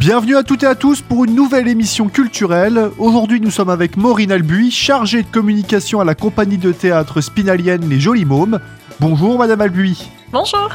Bienvenue à toutes et à tous pour une nouvelle émission culturelle. Aujourd'hui, nous sommes avec Maureen Albuy, chargée de communication à la compagnie de théâtre spinalienne Les Jolis Mômes. Bonjour, Madame Albuy. Bonjour.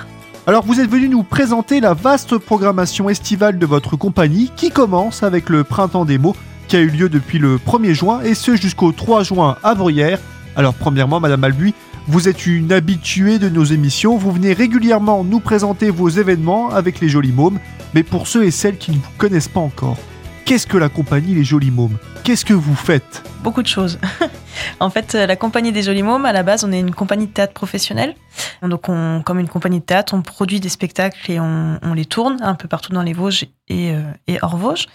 Alors, vous êtes venu nous présenter la vaste programmation estivale de votre compagnie qui commence avec le Printemps des mots qui a eu lieu depuis le 1er juin et ce jusqu'au 3 juin à Bruyères. Alors, premièrement, Madame Albuy, vous êtes une habituée de nos émissions, vous venez régulièrement nous présenter vos événements avec les Jolis Mômes, mais pour ceux et celles qui ne vous connaissent pas encore, qu'est-ce que la compagnie Les Jolis Mômes? Qu'est-ce que vous faites? Beaucoup de choses. en fait, la compagnie des Jolis Mômes, à la base, on est une compagnie de théâtre professionnelle. Donc, on, comme une compagnie de théâtre, on produit des spectacles et on, les tourne un peu partout dans les Vosges et, euh, et hors Vosges.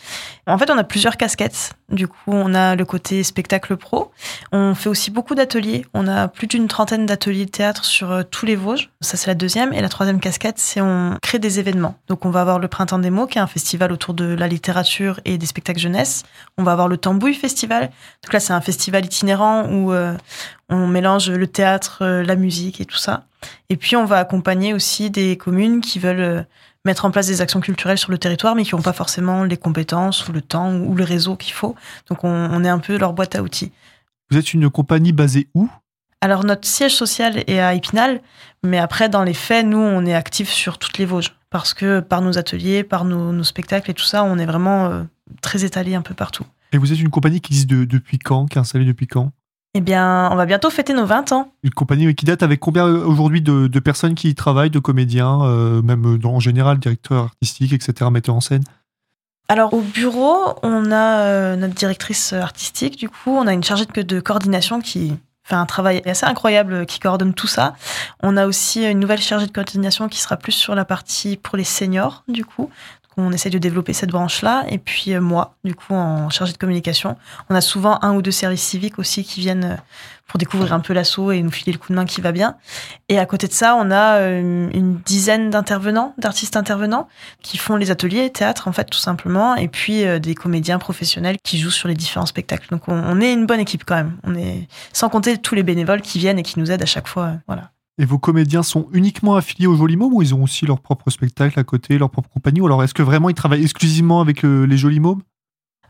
En fait, on a plusieurs casquettes. Du coup, on a le côté spectacle pro. On fait aussi beaucoup d'ateliers. On a plus d'une trentaine d'ateliers de théâtre sur euh, tous les Vosges. Ça, c'est la deuxième. Et la troisième casquette, c'est on crée des événements. Donc, on va avoir le Printemps des mots, qui est un festival autour de la littérature et des spectacles jeunesse. On va avoir le Tambouille Festival. Donc là, c'est un festival itinérant où euh, on mélange le théâtre, euh, la musique et tout ça. Et puis, on va accompagner aussi des communes qui veulent euh, mettre en place des actions culturelles sur le territoire, mais qui n'ont pas forcément les compétences ou le temps ou le réseau qu'il faut. Donc, on, on est un peu leur boîte à outils. Vous êtes une compagnie basée où? Alors, notre siège social est à Épinal, mais après, dans les faits, nous, on est actifs sur toutes les Vosges. Parce que par nos ateliers, par nos, nos spectacles et tout ça, on est vraiment euh, très étalés un peu partout. Et vous êtes une compagnie qui existe de- depuis quand? Qui est installée depuis quand? Eh bien, on va bientôt fêter nos 20 ans. Une compagnie qui date avec combien euh, aujourd'hui de, de personnes qui y travaillent, de comédiens, euh, même euh, dans- en général, directeurs artistiques, etc., metteurs en scène? Alors au bureau, on a euh, notre directrice artistique, du coup, on a une chargée de, de coordination qui fait un travail assez incroyable, qui coordonne tout ça. On a aussi une nouvelle chargée de coordination qui sera plus sur la partie pour les seniors, du coup. Donc, on essaie de développer cette branche-là. Et puis euh, moi, du coup, en chargée de communication. On a souvent un ou deux services civiques aussi qui viennent euh, pour découvrir un peu l'assaut et nous filer le coup de main qui va bien. Et à côté de ça, on a euh, une dizaine d'intervenants, d'artistes intervenants qui font les ateliers théâtre en fait tout simplement et puis des comédiens professionnels qui jouent sur les différents spectacles donc on, est une bonne équipe quand même on est sans compter tous les bénévoles qui viennent et qui nous aident à chaque fois voilà Et vos comédiens sont uniquement affiliés au Jolis Mômes ou ils ont aussi leur propre spectacle à côté, leur propre compagnie Ou alors est-ce que vraiment ils travaillent exclusivement avec euh, les Jolis Mômes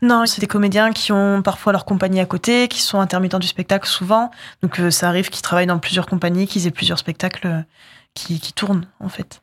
non c'est des comédiens qui ont parfois leur compagnie à côté qui sont intermittents du spectacle souvent. Donc euh, ça arrive qu'ils travaillent dans plusieurs compagnies qu'ils aient plusieurs spectacles euh, qui tournent en fait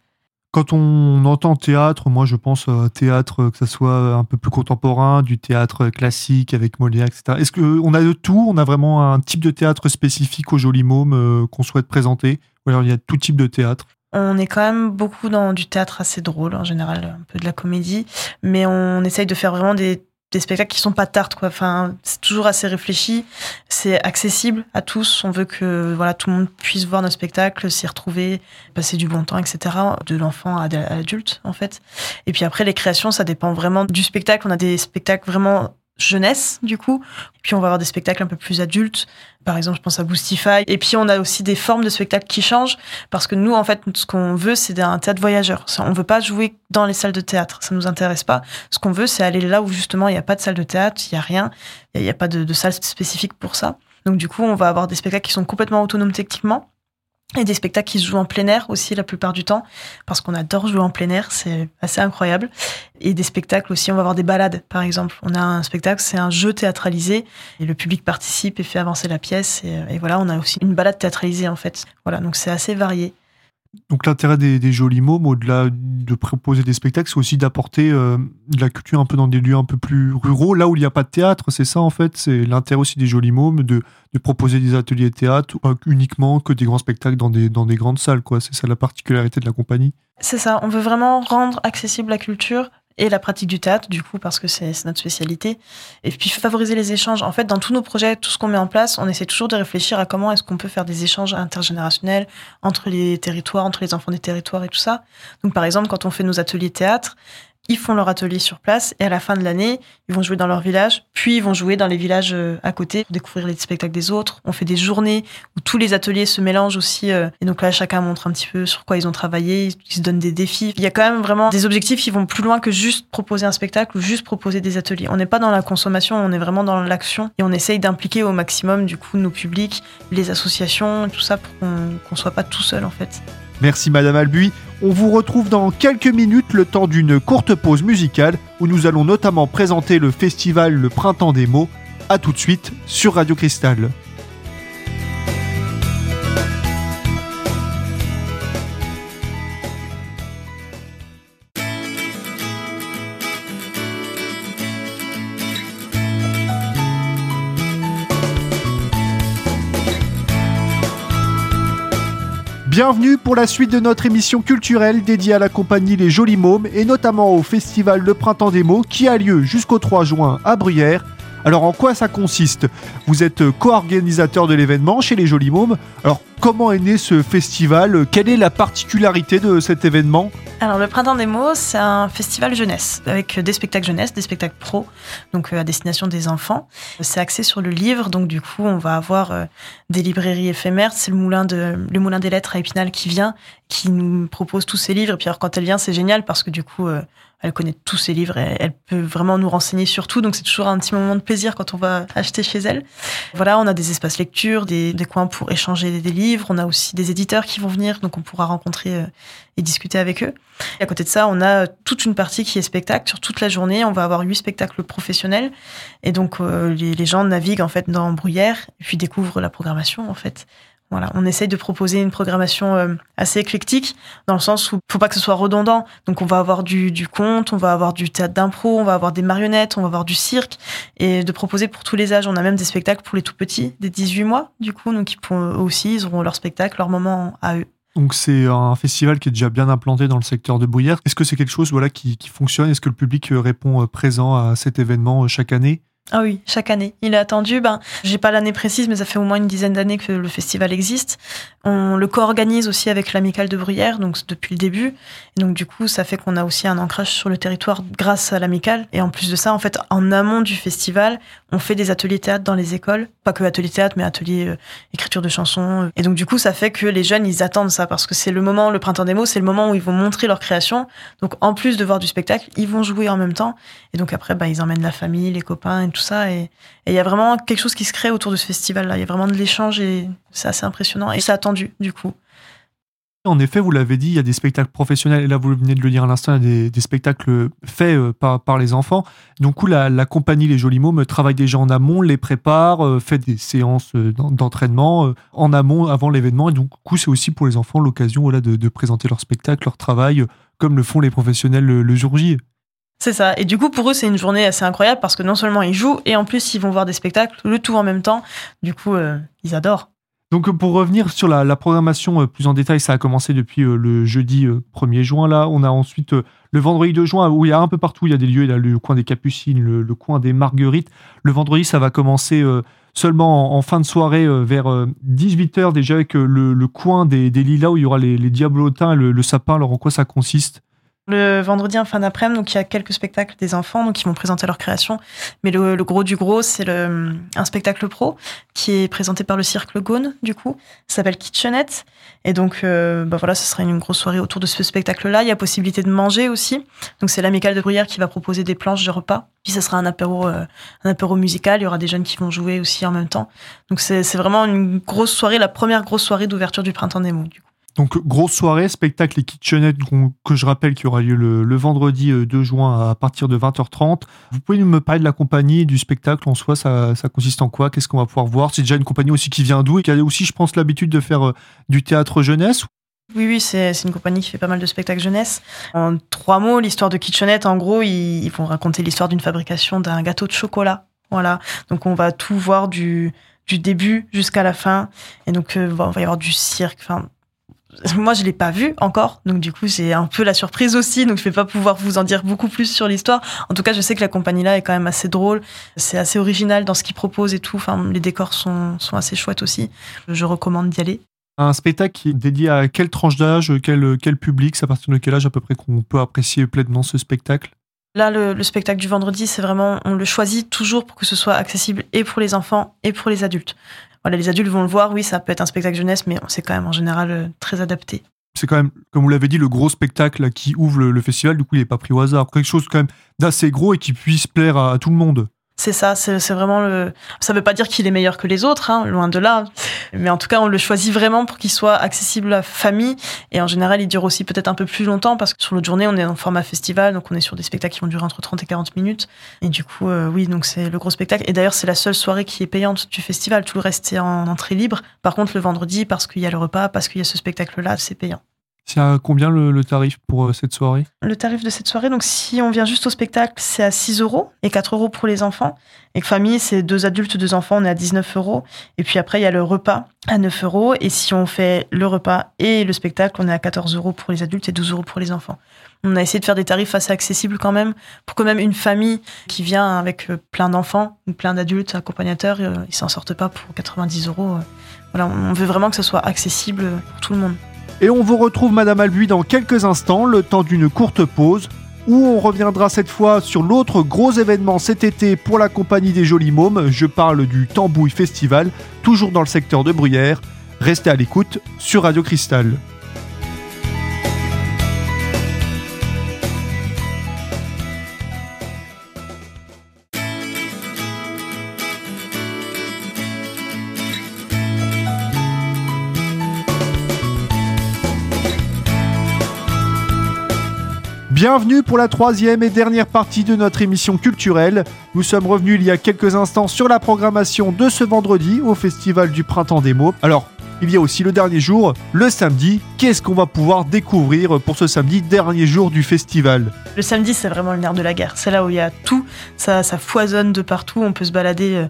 Quand on entend théâtre, moi je pense à théâtre euh, que ça soit un peu plus contemporain, du théâtre classique avec Molière, etc. Est-ce qu'on a de tout? On a vraiment un type de théâtre spécifique au Jolis Mômes euh, qu'on souhaite présenter? Ou alors il y a tout type de théâtre? On est quand même beaucoup dans du théâtre assez drôle, en général, un peu de la comédie, mais on essaye de faire vraiment des, des spectacles qui sont pas tartes, quoi. Enfin, c'est toujours assez réfléchi, c'est accessible à tous. On veut que voilà tout le monde puisse voir nos spectacles, s'y retrouver, passer du bon temps, etc. De l'enfant à l'adulte, en fait. Et puis après, les créations, ça dépend vraiment du spectacle. On a des spectacles vraiment jeunesse, du coup. Puis on va avoir des spectacles un peu plus adultes. Par exemple, je pense à Boostify. Et puis on a aussi des formes de spectacles qui changent. Parce que nous, en fait, ce qu'on veut, c'est un théâtre voyageur. On veut pas jouer dans les salles de théâtre. Ça nous intéresse pas. Ce qu'on veut, c'est aller là où justement il n'y a pas de salle de théâtre, il y a rien, il n'y a pas de, de salle spécifique pour ça. Donc du coup, on va avoir des spectacles qui sont complètement autonomes techniquement. Et des spectacles qui se jouent en plein air aussi la plupart du temps, parce qu'on adore jouer en plein air, c'est assez incroyable. Et des spectacles aussi, on va avoir des balades par exemple. On a un spectacle, c'est un jeu théâtralisé, et le public participe et fait avancer la pièce. Et, et voilà, on a aussi une balade théâtralisée en fait. Voilà, donc c'est assez varié. Donc l'intérêt des, Jolis Mômes, au-delà de proposer des spectacles, c'est aussi d'apporter euh, de la culture un peu dans des lieux un peu plus ruraux, là où il n'y a pas de théâtre, c'est ça en fait, c'est l'intérêt aussi des Jolis Mômes de, proposer des ateliers de théâtre, pas uniquement que des grands spectacles dans des, grandes salles. C'est ça la particularité de la compagnie. C'est ça, on veut vraiment rendre accessible la culture et la pratique du théâtre, du coup, parce que c'est notre spécialité. Et puis favoriser les échanges. En fait, dans tous nos projets, tout ce qu'on met en place, on essaie toujours de réfléchir à comment est-ce qu'on peut faire des échanges intergénérationnels entre les territoires, entre les enfants des territoires et tout ça. Donc, par exemple, quand on fait nos ateliers théâtre, ils font leur atelier sur place et à la fin de l'année, ils vont jouer dans leur village, puis ils vont jouer dans les villages euh, à côté pour découvrir les spectacles des autres. On fait des journées où tous les ateliers se mélangent aussi euh, et donc là chacun montre un petit peu sur quoi ils ont travaillé, ils se donnent des défis. Il y a quand même vraiment des objectifs qui vont plus loin que juste proposer un spectacle ou juste proposer des ateliers. On n'est pas dans la consommation, on est vraiment dans l'action et on essaye d'impliquer au maximum du coup nos publics, les associations, tout ça pour qu'on qu'on soit pas tout seul en fait. Merci Madame Albuy. On vous retrouve dans quelques minutes le temps d'une courte pause musicale où nous allons notamment présenter le festival Le Printemps des mots. A tout de suite sur Radio Cristal. Bienvenue pour la suite de notre émission culturelle dédiée à la compagnie Les Jolis Mômes et notamment au festival Le Printemps des mots qui a lieu jusqu'au 3 juin à Bruyères. Alors en quoi ça consiste? Vous êtes co-organisateur de l'événement chez Les Jolis Mômes. Alors comment est né ce festival? Quelle est la particularité de cet événement? Alors, le Printemps des mots, c'est un festival jeunesse avec des spectacles jeunesse, des spectacles pro, donc euh, à destination des enfants. C'est axé sur le livre, donc du coup, on va avoir euh, des librairies éphémères. C'est le moulin de le moulin des lettres à Épinal qui vient, qui nous propose tous ses livres. Et puis alors, quand elle vient, c'est génial parce que du coup, euh, elle connaît tous ses livres et elle peut vraiment nous renseigner sur tout. Donc c'est toujours un petit moment de plaisir quand on va acheter chez elle. Voilà, on a des espaces lecture, des, des coins pour échanger des livres. On a aussi des éditeurs qui vont venir, donc on pourra rencontrer et discuter avec eux. Et à côté de ça, on a toute une partie qui est spectacle. Sur toute la journée, on va avoir huit spectacles professionnels. Et donc, euh, les, les, gens naviguent en fait dans Bruyère et puis découvrent la programmation en fait. Voilà, on essaye de proposer une programmation euh, assez éclectique dans le sens où faut pas que ce soit redondant. Donc on va avoir du, conte, on va avoir du théâtre d'impro, on va avoir des marionnettes, on va avoir du cirque et de proposer pour tous les âges. On a même des spectacles pour les tout petits, des 18 mois du coup, donc ils pourront aussi, ils auront leur spectacle, leur moment à eux. Donc c'est un festival qui est déjà bien implanté dans le secteur de Bruyères. Est-ce que c'est quelque chose voilà, qui, qui fonctionne? Est-ce que le public euh, répond euh, présent à cet événement chaque année? Ah oui, chaque année. Il est attendu. Ben, j'ai pas l'année précise, mais ça fait au moins une dizaine d'années que le festival existe. On le co-organise aussi avec l'amicale de Bruyères, donc depuis le début. Et donc du coup, ça fait qu'on a aussi un ancrage sur le territoire grâce à l'amicale. Et en plus de ça, en fait, en amont du festival, on fait des ateliers théâtre dans les écoles, pas que ateliers théâtre, mais ateliers euh, écriture de chansons. Et donc du coup, ça fait que les jeunes, ils attendent ça parce que c'est le moment, le printemps des mots, c'est le moment où ils vont montrer leur création. Donc en plus de voir du spectacle, ils vont jouer en même temps. Et donc après, ben, ils emmènent la famille, les copains et tout ça. Et il y a vraiment quelque chose qui se crée autour de ce festival-là. Il y a vraiment de l'échange et c'est assez impressionnant. Et c'est attendu, du coup. En effet, vous l'avez dit, il y a des spectacles professionnels, et là vous venez de le dire à l'instant, il y a des, spectacles faits euh, par, par, les enfants. Donc la, la compagnie Les Jolis Mots travaille déjà en amont, les prépare, euh, fait des séances euh, d'entraînement en amont avant l'événement. Et donc, coup, c'est aussi pour les enfants l'occasion voilà, de, de, présenter leur spectacle, leur travail, comme le font les professionnels le, le jour J. C'est ça. Et du coup, pour eux, c'est une journée assez incroyable parce que non seulement ils jouent, et en plus, ils vont voir des spectacles, le tout en même temps. Du coup, euh, ils adorent. Donc, pour revenir sur la, programmation euh, plus en détail, ça a commencé depuis euh, le jeudi 1er juin. Là, on a ensuite le vendredi 2 juin où il y a un peu partout, il y a des lieux. Il y a le coin des Capucines, le, coin des Marguerites. Le vendredi, ça va commencer seulement en, fin de soirée vers 18h déjà avec le, coin des, Lilas où il y aura les, les diablotins le sapin. Alors, en quoi ça consiste? Le vendredi en fin d'après-midi, donc il y a quelques spectacles des enfants, donc ils vont présenter leur création. Mais le, le gros du gros, c'est un spectacle pro qui est présenté par le Cirque Gaune, du coup. Ça s'appelle Kitchenette. Et donc, euh, bah voilà, ce sera une grosse soirée autour de ce spectacle-là. Il y a possibilité de manger aussi. Donc c'est l'amicale de Bruyère qui va proposer des planches de repas. Puis ça sera un apéro, euh, un apéro musical. Il y aura des jeunes qui vont jouer aussi en même temps. Donc c'est vraiment une grosse soirée, la première grosse soirée d'ouverture du printemps des mots, du coup. Donc, grosse soirée, spectacle et kitchenette que je rappelle qui aura lieu le, vendredi 2 euh, juin à partir de 20h30. Vous pouvez me parler de la compagnie et du spectacle en soi, ça, consiste en quoi? Qu'est-ce qu'on va pouvoir voir? C'est déjà une compagnie aussi qui vient d'où et qui a aussi, je pense, l'habitude de faire euh, du théâtre jeunesse? Oui, oui, c'est une compagnie qui fait pas mal de spectacles jeunesse. En trois mots, l'histoire de Kitchenette, en gros, ils, vont raconter l'histoire d'une fabrication d'un gâteau de chocolat. Voilà. Donc, on va tout voir du, du début jusqu'à la fin. Et donc, euh, on va y avoir du cirque. Enfin, moi je l'ai pas vu encore, donc du coup c'est un peu la surprise aussi, donc je vais pas pouvoir vous en dire beaucoup plus sur l'histoire. En tout cas, je sais que la compagnie là est quand même assez drôle, c'est assez original dans ce qu'ils proposent et tout. Enfin, les décors sont, sont assez chouettes aussi. Je recommande d'y aller. Un spectacle qui est dédié à quelle tranche d'âge, quel, quel public, c'est à partir de quel âge à peu près qu'on peut apprécier pleinement ce spectacle? Là, le, le, spectacle du vendredi, c'est vraiment, on le choisit toujours pour que ce soit accessible et pour les enfants et pour les adultes voilà, les adultes vont le voir, oui, ça peut être un spectacle jeunesse, mais c'est quand même en général euh, très adapté. C'est quand même, comme vous l'avez dit, le gros spectacle qui ouvre le, festival, du coup, il n'est pas pris au hasard. Quelque chose quand même d'assez gros et qui puisse plaire à, tout le monde. C'est ça, c'est vraiment le. Ça veut pas dire qu'il est meilleur que les autres, hein, loin de là. Mais en tout cas, on le choisit vraiment pour qu'il soit accessible à la famille. Et en général, il dure aussi peut-être un peu plus longtemps parce que sur l'autre journée, on est en format festival, donc on est sur des spectacles qui vont durer entre 30 et 40 minutes. Et du coup, euh, oui, donc c'est le gros spectacle. Et d'ailleurs, c'est la seule soirée qui est payante du festival. Tout le reste est en entrée libre. Par contre, le vendredi, parce qu'il y a le repas, parce qu'il y a ce spectacle-là, c'est payant. C'est à combien le, tarif pour euh, cette soirée? Le tarif de cette soirée, donc si on vient juste au spectacle, c'est à 6 euros et 4 euros pour les enfants. Et que famille, c'est deux adultes, deux enfants, on est à 19 euros. Et puis après, il y a le repas à 9 euros. Et si on fait le repas et le spectacle, on est à 14 euros pour les adultes et 12 euros pour les enfants. On a essayé de faire des tarifs assez accessibles quand même, pour que même une famille qui vient avec euh, plein d'enfants, ou plein d'adultes, accompagnateurs, euh, ils s'en sortent pas pour 90 euros. Voilà, on veut vraiment que ce soit accessible pour tout le monde. Et on vous retrouve Madame Albuy dans quelques instants, le temps d'une courte pause, où on reviendra cette fois sur l'autre gros événement cet été pour la compagnie des Jolis Mômes. Je parle du Tambouille Festival, toujours dans le secteur de Bruyères. Restez à l'écoute sur Radio Cristal. Bienvenue pour la troisième et dernière partie de notre émission culturelle. Nous sommes revenus il y a quelques instants sur la programmation de ce vendredi au Festival du Printemps des mots. Alors, il y a aussi le dernier jour, le samedi. Qu'est-ce qu'on va pouvoir découvrir pour ce samedi, dernier jour du festival? Le samedi, c'est vraiment le nerf de la guerre. C'est là où il y a tout. Ça, ça foisonne de partout. On peut se balader. Euh,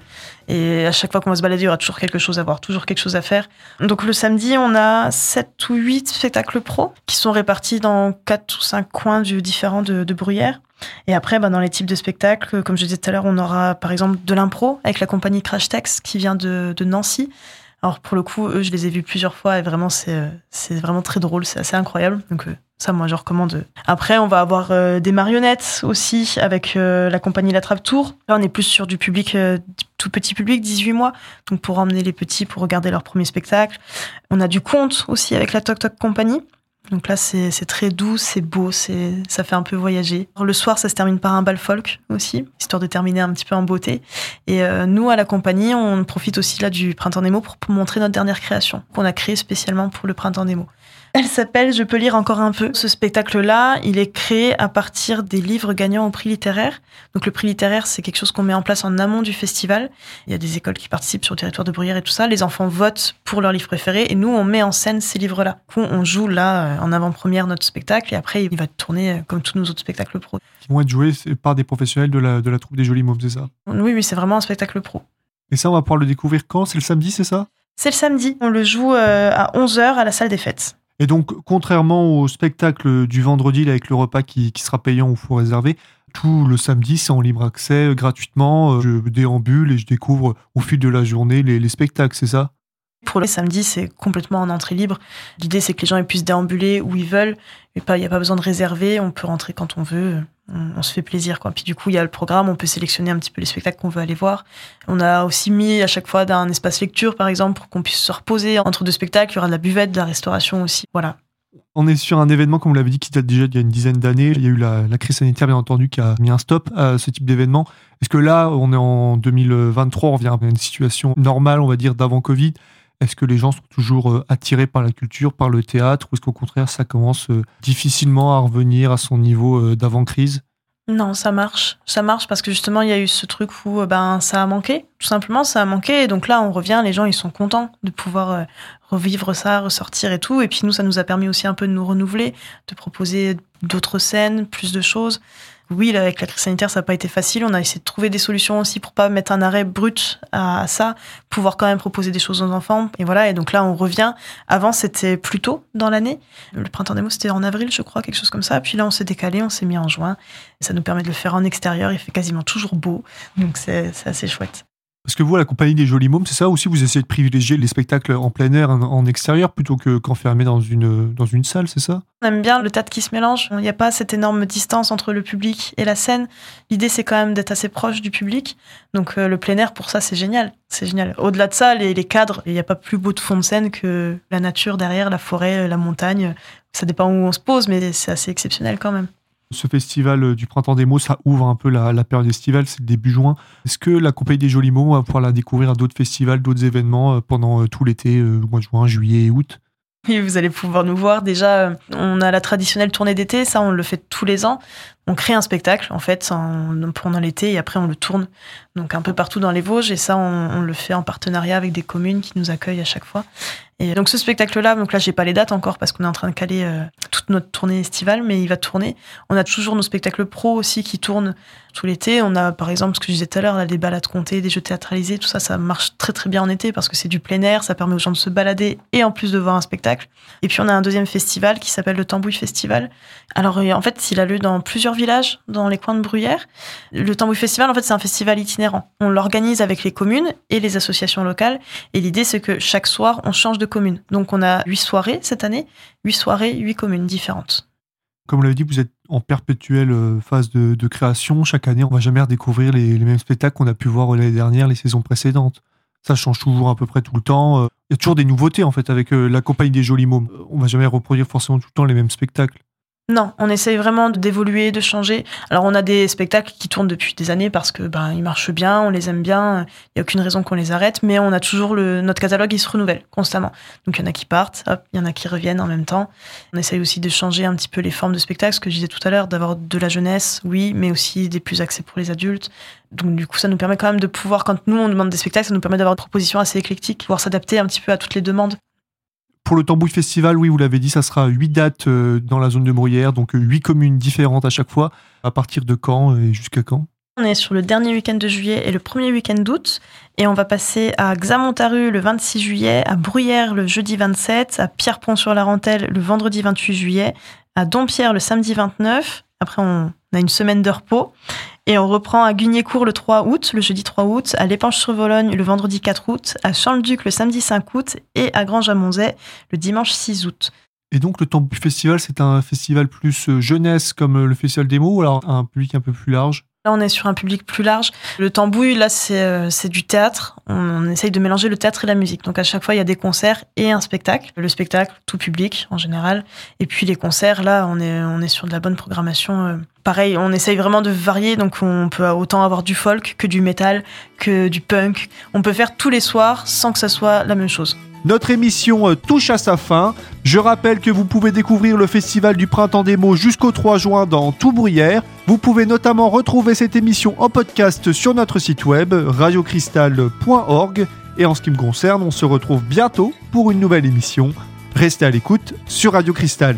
et à chaque fois qu'on va se balader, il y aura toujours quelque chose à voir, toujours quelque chose à faire. Donc le samedi, on a 7 ou 8 spectacles pro qui sont répartis dans 4 ou 5 coins différents de, de Bruyère. Et après, bah, dans les types de spectacles, comme je disais tout à l'heure, on aura par exemple de l'impro avec la compagnie Crash Tex qui vient de Nancy. Alors pour le coup, eux, je les ai vus plusieurs fois et vraiment c'est euh, c'est vraiment très drôle, c'est assez incroyable. Donc euh, ça, moi, je recommande. Après, on va avoir euh, des marionnettes aussi avec la compagnie La Trappe Tour. Là, on est plus sur du public, tout petit public, 18 mois. Donc pour emmener les petits pour regarder leur premier spectacle. On a du conte aussi avec la Toc Toc Company. Donc là, c'est très doux, c'est beau, ça fait un peu voyager. le soir, ça se termine par un bal folk aussi, histoire de terminer un petit peu en beauté. Et euh, nous, à la compagnie, on profite aussi là du Printemps mots pour, pour montrer notre dernière création qu'on a créée spécialement pour le Printemps mots. Elle s'appelle Je peux lire encore un peu. Ce spectacle-là, il est créé à partir des livres gagnants au prix littéraire. Donc le prix littéraire, c'est quelque chose qu'on met en place en amont du festival. Il y a des écoles qui participent sur le territoire de Bruyères et tout ça. Les enfants votent pour leur livre préféré et nous, on met en scène ces livres-là. On joue là, euh, en avant-première, notre spectacle et après, il va tourner euh, comme tous nos autres spectacles pro. Qui vont être joués par des professionnels de la, de la troupe des Jolis Mômes, c'est ça? Oui, oui, c'est vraiment un spectacle pro. Et ça, on va pouvoir le découvrir quand? C'est le samedi, c'est ça? C'est le samedi. On le joue euh, à 11h à la salle des fêtes. Et donc, contrairement au spectacle du vendredi avec le repas qui, sera payant ou faut réserver, tout le samedi, c'est en libre accès, gratuitement. Euh, je déambule et je découvre au fil de la journée les, spectacles, c'est ça? Pour le samedi, c'est complètement en entrée libre. L'idée, c'est que les gens puissent déambuler où ils veulent. Il n'y a pas besoin de réserver. On peut rentrer quand on veut on, se fait plaisir quoi. Puis du coup, il y a le programme, on peut sélectionner un petit peu les spectacles qu'on veut aller voir. On a aussi mis à chaque fois d'un espace lecture par exemple pour qu'on puisse se reposer entre deux spectacles, il y aura de la buvette, de la restauration aussi. Voilà. On est sur un événement, comme vous l'avez dit, qui date déjà d'il y a une dizaine d'années. Il y a eu la, crise sanitaire, bien entendu, qui a mis un stop à ce type d'événement. Est-ce que là, on est en 2023, on vient à une situation normale, on va dire, d'avant Covid? Est-ce que les gens sont toujours euh, attirés par la culture, par le théâtre, ou est-ce qu'au contraire, ça commence euh, difficilement à revenir à son niveau euh, d'avant-crise? Non, ça marche. Ça marche parce que justement, il y a eu ce truc où ben ça a manqué. Tout simplement, ça a manqué. Et donc là, on revient, les gens, ils sont contents de pouvoir revivre ça, ressortir et tout. Et puis nous, ça nous a permis aussi un peu de nous renouveler, de proposer d'autres scènes, plus de choses oui, avec la crise sanitaire, ça n'a pas été facile. On a essayé de trouver des solutions aussi pour pas mettre un arrêt brut à, ça, pouvoir quand même proposer des choses aux enfants. Et voilà. Et donc là, on revient. Avant, c'était plus tôt dans l'année. Le printemps des mots, c'était en avril, je crois, quelque chose comme ça. Puis là, on s'est décalé, on s'est mis en juin. Ça nous permet de le faire en extérieur. Il fait quasiment toujours beau. Donc c'est assez chouette. Parce que vous, la compagnie des Jolis Mômes, c'est ça aussi, vous essayez de privilégier les spectacles en plein air, en, extérieur, plutôt que qu'enfermés dans une, dans une salle, c'est ça? On aime bien le théâtre qui se mélange. Il n'y a pas cette énorme distance entre le public et la scène. L'idée, c'est quand même d'être assez proche du public. Donc euh, le plein air, pour ça, c'est génial. C'est génial. Au-delà de ça, les, les cadres, il n'y a pas plus beau de fond de scène que la nature derrière, la forêt, la montagne. Ça dépend où on se pose, mais c'est assez exceptionnel quand même. Ce festival euh, du printemps des mots, ça ouvre un peu la, période estivale, c'est le début juin. Est-ce que la compagnie des jolis mots va pouvoir la découvrir à d'autres festivals, d'autres événements euh, pendant euh, tout l'été, mois de juin, juillet et août? Oui, vous allez pouvoir nous voir. Déjà, on a la traditionnelle tournée d'été, ça on le fait tous les ans. On crée un spectacle en fait pendant l'été et après on le tourne donc un peu partout dans les Vosges et ça on, le fait en partenariat avec des communes qui nous accueillent à chaque fois. Et donc ce spectacle-là, donc là j'ai pas les dates encore parce qu'on est en train de caler euh, toute notre tournée estivale, mais il va tourner. On a toujours nos spectacles pro aussi qui tournent tout l'été. On a par exemple ce que je disais tout à l'heure, des balades comptées, des jeux théâtralisés, tout ça, ça marche très très bien en été parce que c'est du plein air, ça permet aux gens de se balader et en plus de voir un spectacle. Et puis on a un deuxième festival qui s'appelle le Tambouille Festival. Alors en fait, il a lieu dans plusieurs villages, dans les coins de Bruyère. Le Tambouille Festival, en fait, c'est un festival On l'organise avec les communes et les associations locales. Et l'idée, c'est que chaque soir, on change de communes. Donc on a huit soirées cette année, huit soirées, huit communes différentes. Comme vous l'avez dit, vous êtes en perpétuelle euh, phase de, création. Chaque année, on va jamais redécouvrir les, mêmes spectacles qu'on a pu voir l'année dernière, les saisons précédentes. Ça change toujours à peu près tout le temps. Euh, il y a toujours des nouveautés en fait avec euh, la compagnie des jolis mômes. On va jamais reproduire forcément tout le temps les mêmes spectacles. Non, on essaye vraiment d'évoluer, de changer. Alors on a des spectacles qui tournent depuis des années parce que ben ils marchent bien, on les aime bien, il y a aucune raison qu'on les arrête, mais on a toujours le notre catalogue il se renouvelle constamment. Donc il y en a qui partent, il y en a qui reviennent en même temps. On essaye aussi de changer un petit peu les formes de spectacles, ce que je disais tout à l'heure, d'avoir de la jeunesse, oui, mais aussi des plus axés pour les adultes. Donc du coup ça nous permet quand même de pouvoir quand nous on demande des spectacles, ça nous permet d'avoir des propositions assez éclectiques, pouvoir s'adapter un petit peu à toutes les demandes. Pour le Tambouille Festival, oui, vous l'avez dit, ça sera 8 dates euh, dans la zone de Bruyère, donc 8 euh, communes différentes à chaque fois. À partir de quand et jusqu'à quand? On est sur le dernier week-end de juillet et le premier week-end d'août. Et on va passer à Xamontaru le 26 juillet, à Bruyères le jeudi 27, à Pierrepont-sur-la-Rentelle le vendredi 28 juillet, à Dompierre le samedi 29. Après, on a une semaine de repos. Et on reprend à Gugnécourt le 3 août, le jeudi 3 août, à l'Épanche-sur-Vologne le vendredi 4 août, à Champ-le-Duc le samedi 5 août et à Grange-à-Monzay le dimanche 6 août. Et donc le Temple Festival, c'est un festival plus euh, jeunesse comme euh, le Festival des mots ou alors un public un peu plus large? On est sur un public plus large. Le tambouille, là, c'est euh, du théâtre. On, essaye de mélanger le théâtre et la musique. Donc, à chaque fois, il y a des concerts et un spectacle. Le spectacle, tout public, en général. Et puis, les concerts, là, on est, on est sur de la bonne programmation. Euh. Pareil, on essaye vraiment de varier. Donc, on peut autant avoir du folk que du métal, que du punk. On peut faire tous les soirs sans que ça soit la même chose. Notre émission euh, touche à sa fin. Je rappelle que vous pouvez découvrir le Festival du Printemps des mots jusqu'au 3 juin dans Tout Bruyère. Vous pouvez notamment retrouver cette émission en podcast sur notre site web radiocristal.org. Et en ce qui me concerne, on se retrouve bientôt pour une nouvelle émission. Restez à l'écoute sur Radio Cristal.